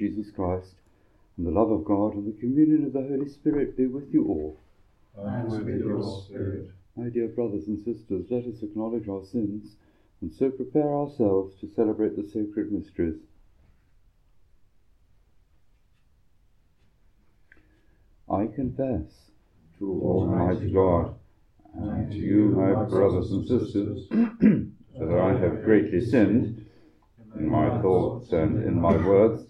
Jesus Christ, and the love of God, and the communion of the Holy Spirit be with you all. And with your spirit. My dear brothers and sisters, let us acknowledge our sins, and so prepare ourselves to celebrate the sacred mysteries. I confess to Almighty God and to you, my brothers and sisters, that I have greatly sinned in my thoughts and in my words,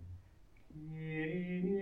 rainy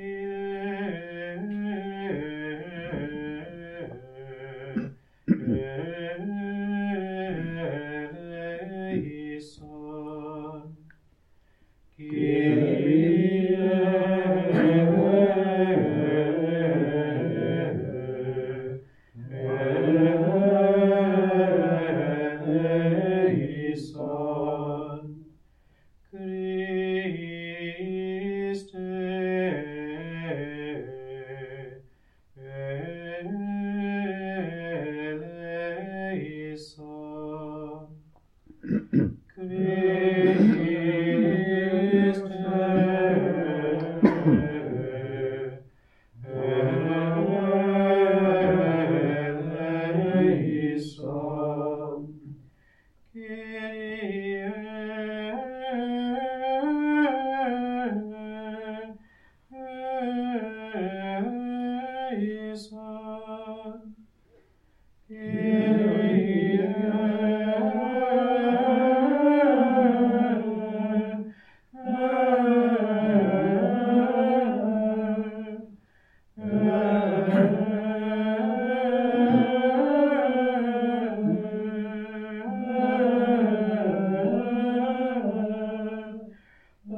Let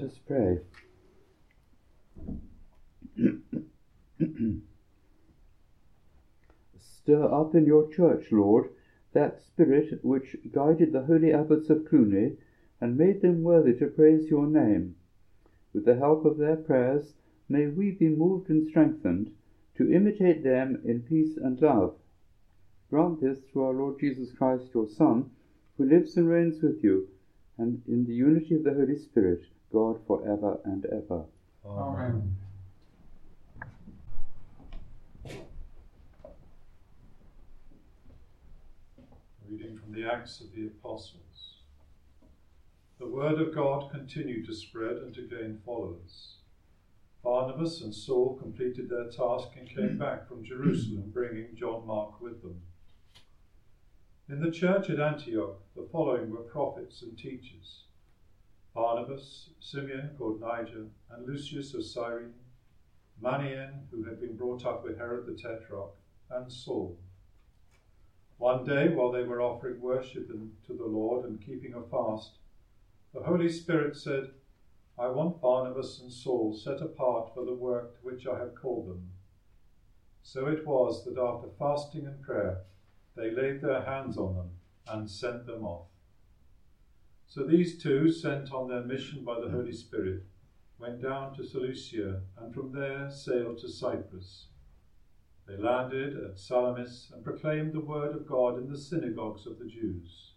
us pray. Stir up in your church, Lord, that spirit which guided the holy abbots of Cluny and made them worthy to praise your name. With the help of their prayers, may we be moved and strengthened to imitate them in peace and love. Grant this through our Lord Jesus Christ, your Son, who lives and reigns with you, and in the unity of the Holy Spirit, God for ever and ever. Amen. Reading from the Acts of the Apostles. The word of God continued to spread and to gain followers. Barnabas and Saul completed their task and came back from Jerusalem, bringing John Mark with them. In the church at Antioch, the following were prophets and teachers Barnabas, Simeon called Niger, and Lucius of Cyrene, Manaen, who had been brought up with Herod the Tetrarch, and Saul. One day, while they were offering worship to the Lord and keeping a fast, the Holy Spirit said, I want Barnabas and Saul set apart for the work to which I have called them. So it was that after fasting and prayer, they laid their hands on them and sent them off. So these two, sent on their mission by the Holy Spirit, went down to Seleucia and from there sailed to Cyprus. They landed at Salamis and proclaimed the word of God in the synagogues of the Jews.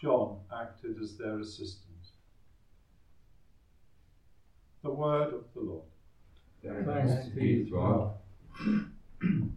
John acted as their assistant. The word of the Lord. Thanks be to God.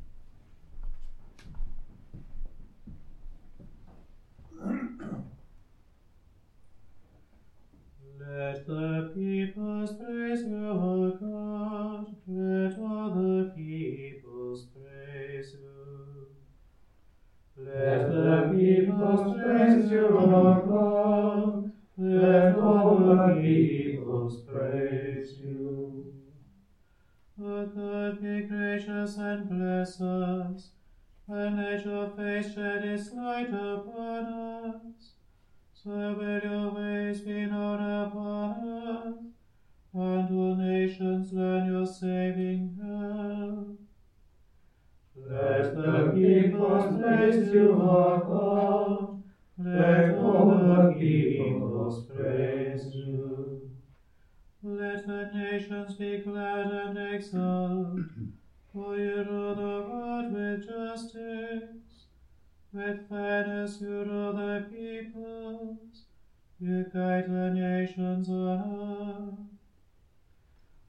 and exult, for you rule the world with justice. With fairness you rule the peoples, you guide the nations on.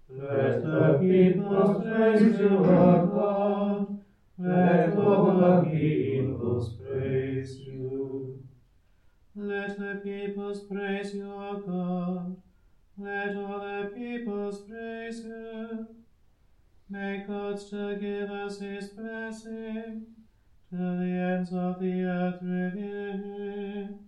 Let the peoples praise you, our God. Let all the peoples praise you. Let the peoples praise you, O God. Let all the peoples praise you. May God still give us his blessing till the ends of the earth reveal.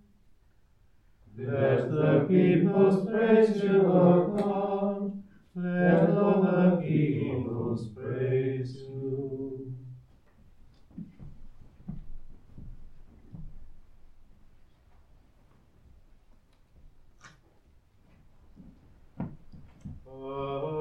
Let the peoples praise you, our God. Let all the peoples praise you. Alleluia.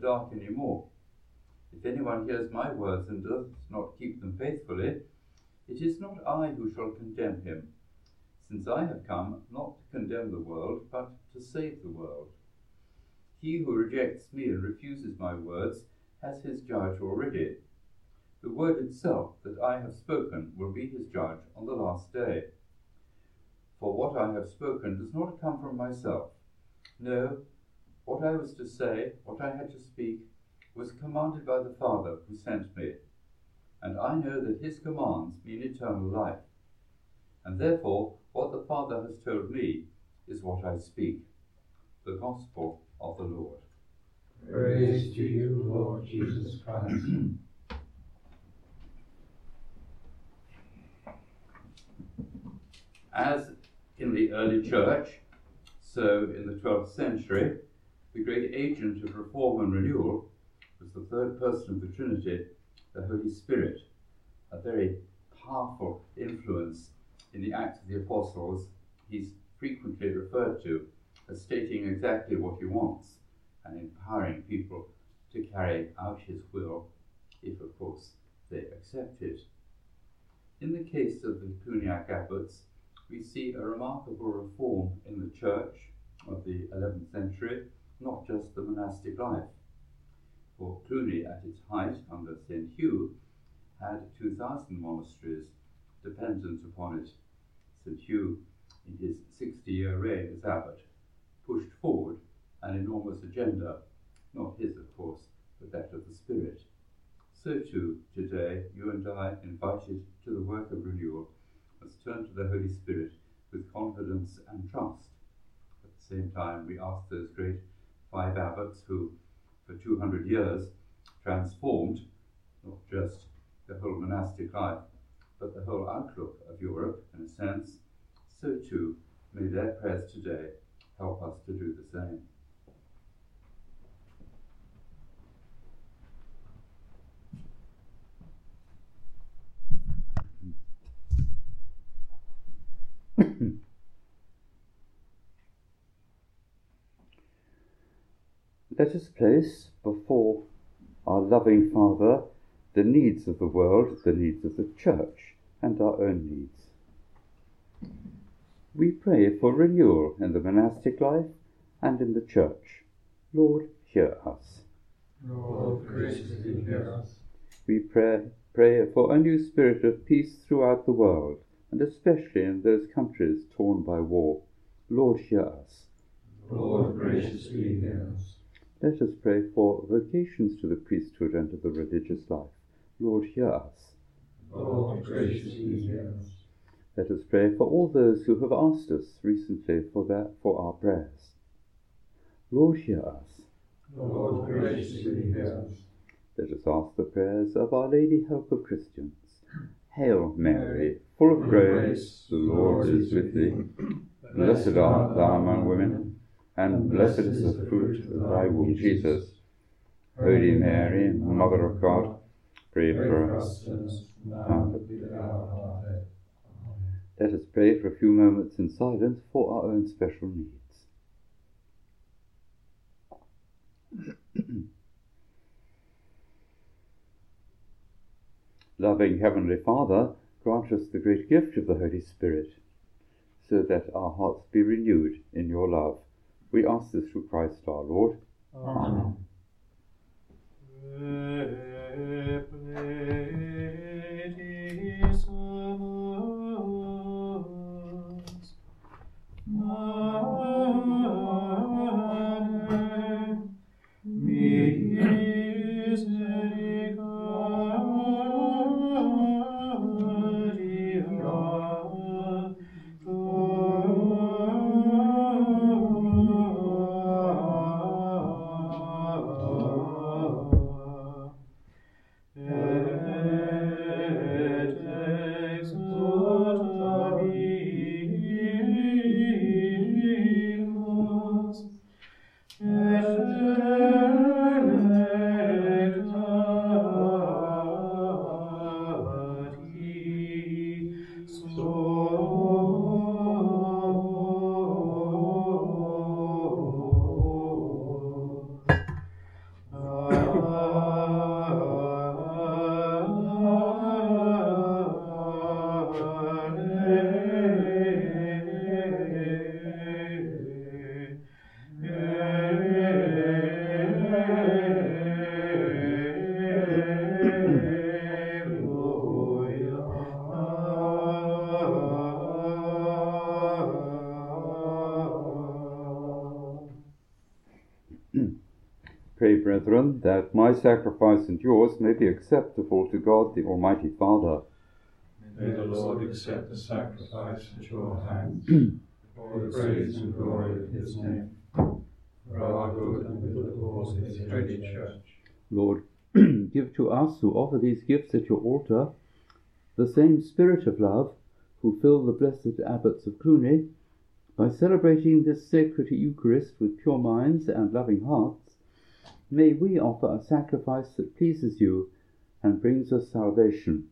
Dark any more. If anyone hears my words and does not keep them faithfully, it is not I who shall condemn him, since I have come not to condemn the world, but to save the world. He who rejects me and refuses my words has his judge already. The word itself that I have spoken will be his judge on the last day. For what I have spoken does not come from myself. No, what I was to say, what I had to speak, was commanded by the Father who sent me. And I know that his commands mean eternal life. And therefore, what the Father has told me is what I speak. The Gospel of the Lord. Praise to you, Lord Jesus Christ. As in the early church, so in the 12th century, the great agent of reform and renewal was the third person of the Trinity, the Holy Spirit, a very powerful influence in the Acts of the Apostles. He's frequently referred to as stating exactly what he wants and empowering people to carry out his will, if of course they accept it. In the case of the Cluniac abbots, we see a remarkable reform in the church of the 11th century, not just the monastic life. For Cluny, at its height under St. Hugh, had 2,000 monasteries dependent upon it. St. Hugh, in his 60 year reign as abbot, pushed forward an enormous agenda, not his, of course, but that of the Spirit. So too, today, you and I, invited to the work of renewal, must turn to the Holy Spirit with confidence and trust. At the same time, we ask those great five abbots who, for 200 years, transformed not just the whole monastic life, but the whole outlook of Europe, in a sense, so too may their prayers today help us to do the same. Let us place before our loving Father the needs of the world, the needs of the church, and our own needs. We pray for renewal in the monastic life and in the church. Lord, hear us. Lord, graciously hear us. We pray, pray for a new spirit of peace throughout the world, and especially in those countries torn by war. Lord, hear us. Lord, graciously hear us. Let us pray for vocations to the priesthood and to the religious life. Lord, hear us. Lord, graciously hear us. Let us pray for all those who have asked us recently for that for our prayers. Lord, hear us. Lord, graciously hear us. Let us ask the prayers of Our Lady, Help of Christians. Hail Mary, full of grace, the Lord is with thee. Blessed art thou among women, and blessed is the fruit of thy womb, Jesus. Holy Mary, Mother of God, pray for us. Let us pray for a few moments in silence for our own special needs. Loving Heavenly Father, grant us the great gift of the Holy Spirit, so that our hearts be renewed in your love. We ask this through Christ our Lord. Amen. Repletis that my sacrifice and yours may be acceptable to God the Almighty Father. May the Lord accept the sacrifice at your hands for the praise and glory of his name, for our good and for the cause of his holy church. Lord, give to us who offer these gifts at your altar the same spirit of love who fill the blessed abbots of Cluny by celebrating this sacred Eucharist with pure minds and loving hearts. May we offer a sacrifice that pleases you and brings us salvation.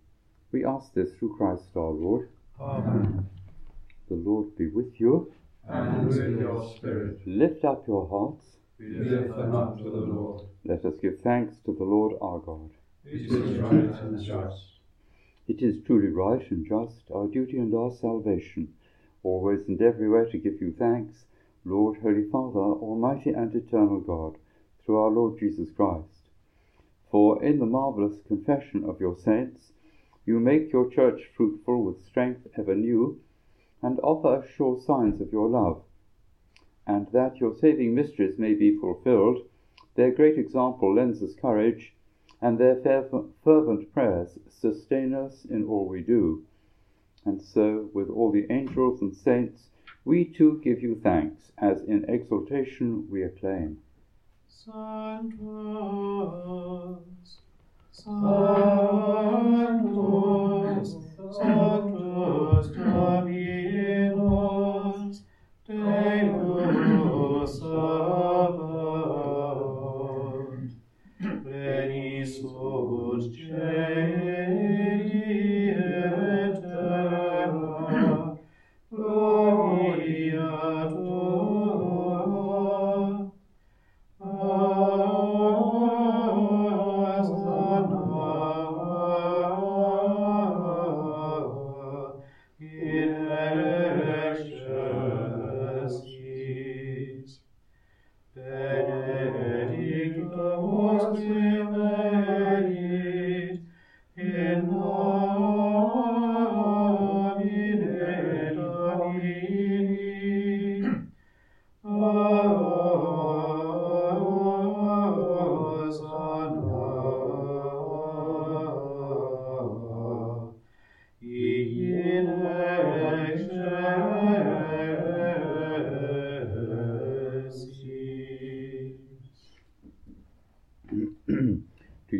We ask this through Christ our Lord. Amen. The Lord be with you. And with your spirit, Lift up your hearts. we lift them up to the Lord. Let us give thanks to the Lord our God. It is right and just. It is truly right and just, our duty and our salvation, always and everywhere to give you thanks, Lord, Holy Father, Almighty and eternal God, through our Lord Jesus Christ. For in the marvellous confession of your saints, you make your church fruitful with strength ever new, and offer sure signs of your love. And that your saving mysteries may be fulfilled, their great example lends us courage, and their fervent prayers sustain us in all we do. And so, with all the angels and saints, we too give you thanks, as in exaltation we acclaim. Sanctus, Sanctus, Sanctus Dominus,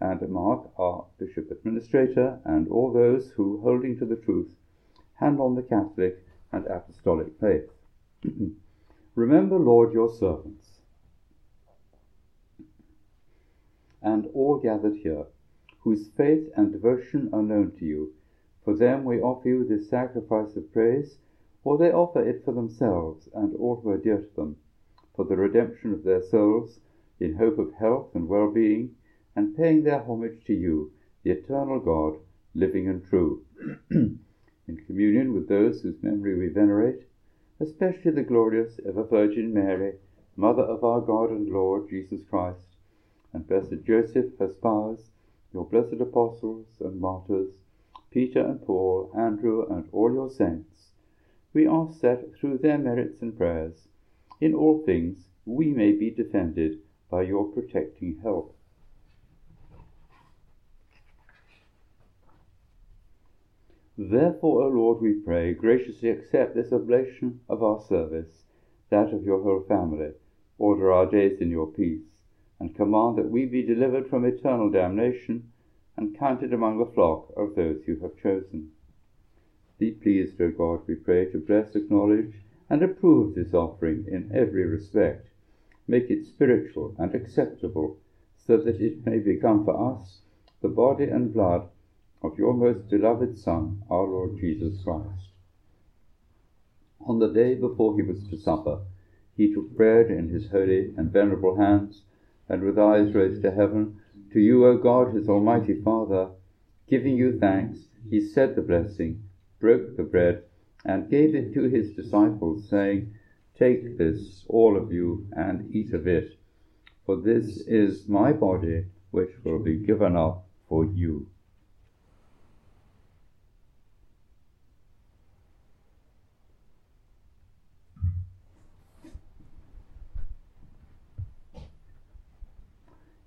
and Mark, our Bishop Administrator, and all those who, holding to the truth, hand on the Catholic and Apostolic faith. Remember, Lord, your servants, and all gathered here, whose faith and devotion are known to you. For them we offer you this sacrifice of praise, or they offer it for themselves and all who are dear to them, for the redemption of their souls, in hope of health and well-being, and paying their homage to you, the eternal God, living and true, in communion with those whose memory we venerate, especially the glorious ever Virgin Mary, Mother of our God and Lord Jesus Christ, and blessed Joseph, her spouse, your blessed apostles and martyrs, Peter and Paul, Andrew, and all your saints, we ask that through their merits and prayers, in all things we may be defended by your protecting help. Therefore, O Lord, we pray, graciously accept this oblation of our service, that of your whole family. Order our days in your peace, and command that we be delivered from eternal damnation and counted among the flock of those you have chosen. Be pleased, O God, we pray, to bless, acknowledge, and approve this offering in every respect. Make it spiritual and acceptable, so that it may become for us the body and blood of your most beloved Son, our Lord Jesus Christ. On the day before he was to supper, he took bread in his holy and venerable hands, and with eyes raised to heaven, to you, O God, his almighty Father, Giving you thanks, he said the blessing, broke the bread, and gave it to his disciples, saying, Take this, all of you, and eat of it, for this is my body, which will be given up for you.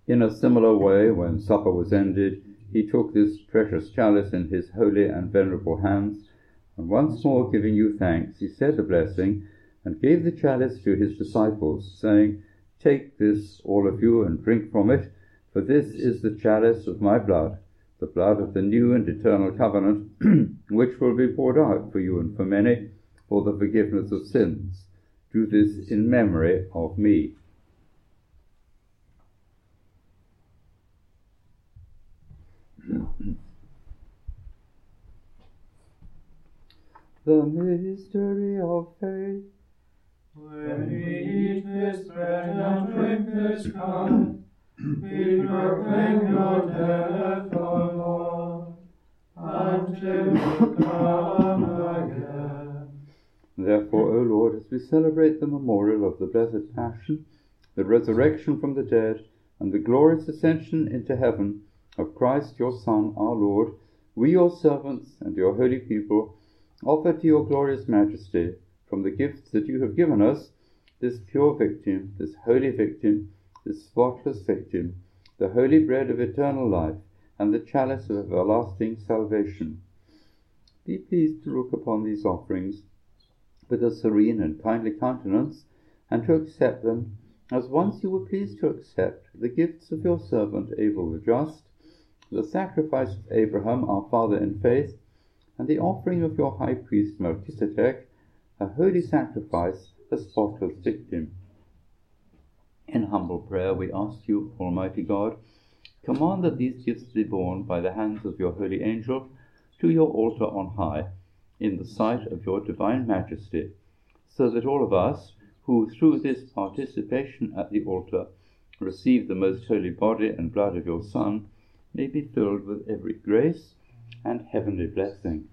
In a similar way, when supper was ended, he took this precious chalice in his holy and venerable hands, and once more giving you thanks, he said a blessing, and gave the chalice to his disciples, saying, Take this, all of you, and drink from it, for this is the chalice of my blood, the blood of the new and eternal covenant, which will be poured out for you and for many for the forgiveness of sins. Do this in memory of me. The mystery of faith. When we eat this bread and drink this cup, we proclaim your death, O Lord, until you come again. Therefore, O Lord, as we celebrate the memorial of the blessed Passion, the resurrection from the dead, and the glorious ascension into heaven of Christ your Son, our Lord, we, your servants and your holy people, offer to your glorious majesty, from the gifts that you have given us, this pure victim, this holy victim, this spotless victim, the holy bread of eternal life, and the chalice of everlasting salvation. Be pleased to look upon these offerings with a serene and kindly countenance, and to accept them, as once you were pleased to accept the gifts of your servant Abel the just, the sacrifice of Abraham our father in faith, and the offering of your high priest Melchizedek, a holy sacrifice, a spotless victim. In humble prayer, we ask you, Almighty God, command that these gifts be borne by the hands of your holy angel to your altar on high, in the sight of your divine majesty, so that all of us, who through this participation at the altar receive the most holy body and blood of your Son, may be filled with every grace and heavenly blessing.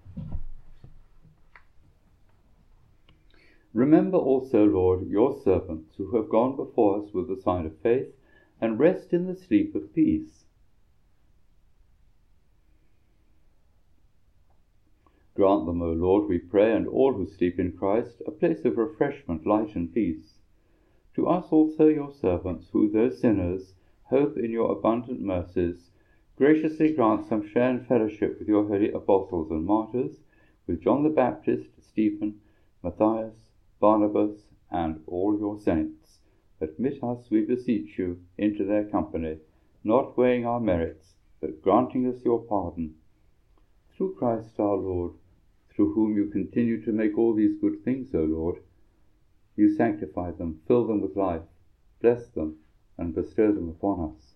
Remember also, Lord, your servants who have gone before us with the sign of faith, and rest in the sleep of peace. Grant them, O Lord, we pray, and all who sleep in Christ, a place of refreshment, light, and peace. To us also, your servants, who, though sinners, hope in your abundant mercies, graciously grant some share and fellowship with your holy apostles and martyrs, with John the Baptist, Stephen, Matthias, Barnabas, and all your saints. Admit us, we beseech you, into their company, not weighing our merits, but granting us your pardon. Through Christ our Lord, through whom you continue to make all these good things, O Lord, you sanctify them, fill them with life, bless them, and bestow them upon us.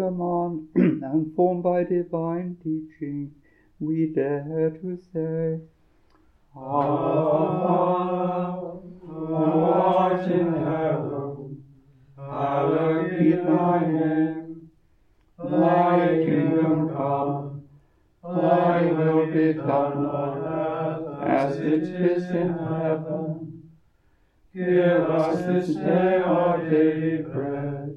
command, and formed by divine teaching, we dare to say, Our Father, who in heaven, hallowed be thy name. Thy kingdom come, thy will be done on earth as it is in heaven. Give us this day our daily bread,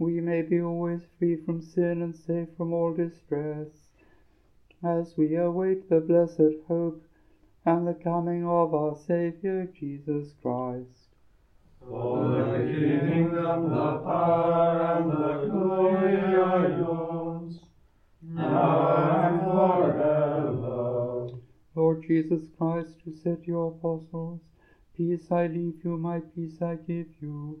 we may be always free from sin and safe from all distress, as we await the blessed hope and the coming of our Saviour Jesus Christ. For the kingdom, the power, and the glory are yours, now and forever. Lord Jesus Christ, who said to your apostles, Peace I leave you, my peace I give you,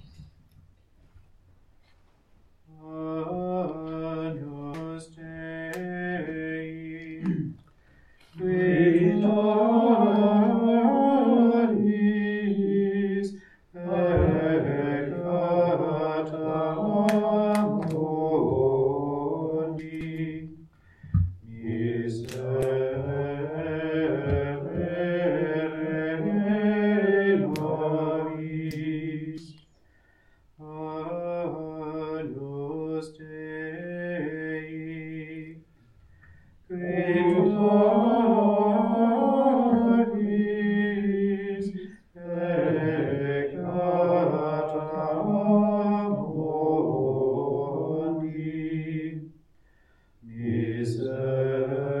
Uh... miserere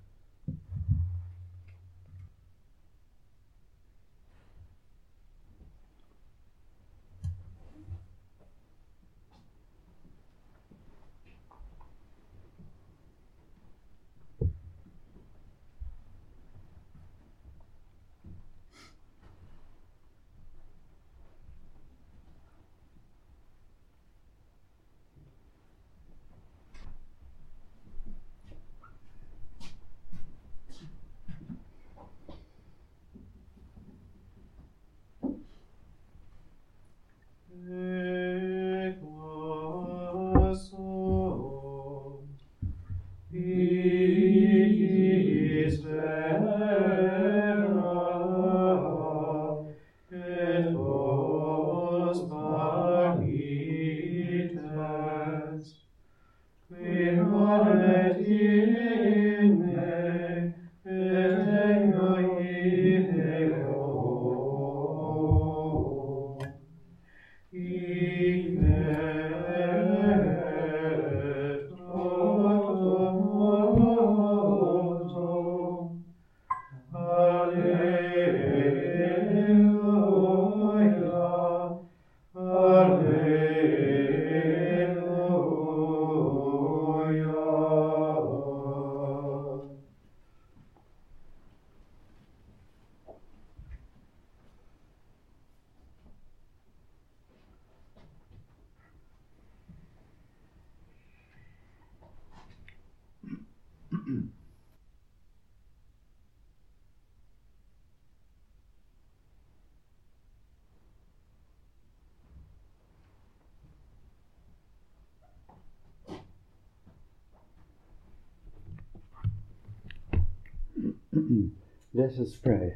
Mm. Let us pray.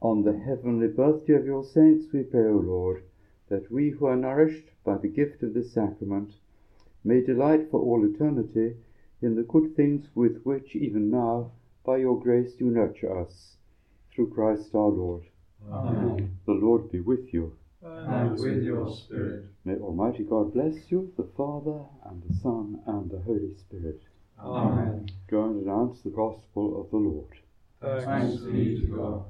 On the heavenly birthday of your saints, we pray, O Lord, that we who are nourished by the gift of this sacrament may delight for all eternity in the good things with which, even now, by your grace, you nurture us. Through Christ our Lord. Amen. The Lord be with you. And with your spirit. May Almighty God bless you, the Father, and the Son, and the Holy Spirit. Amen. Go and announce the gospel of the Lord. Thanks be to God.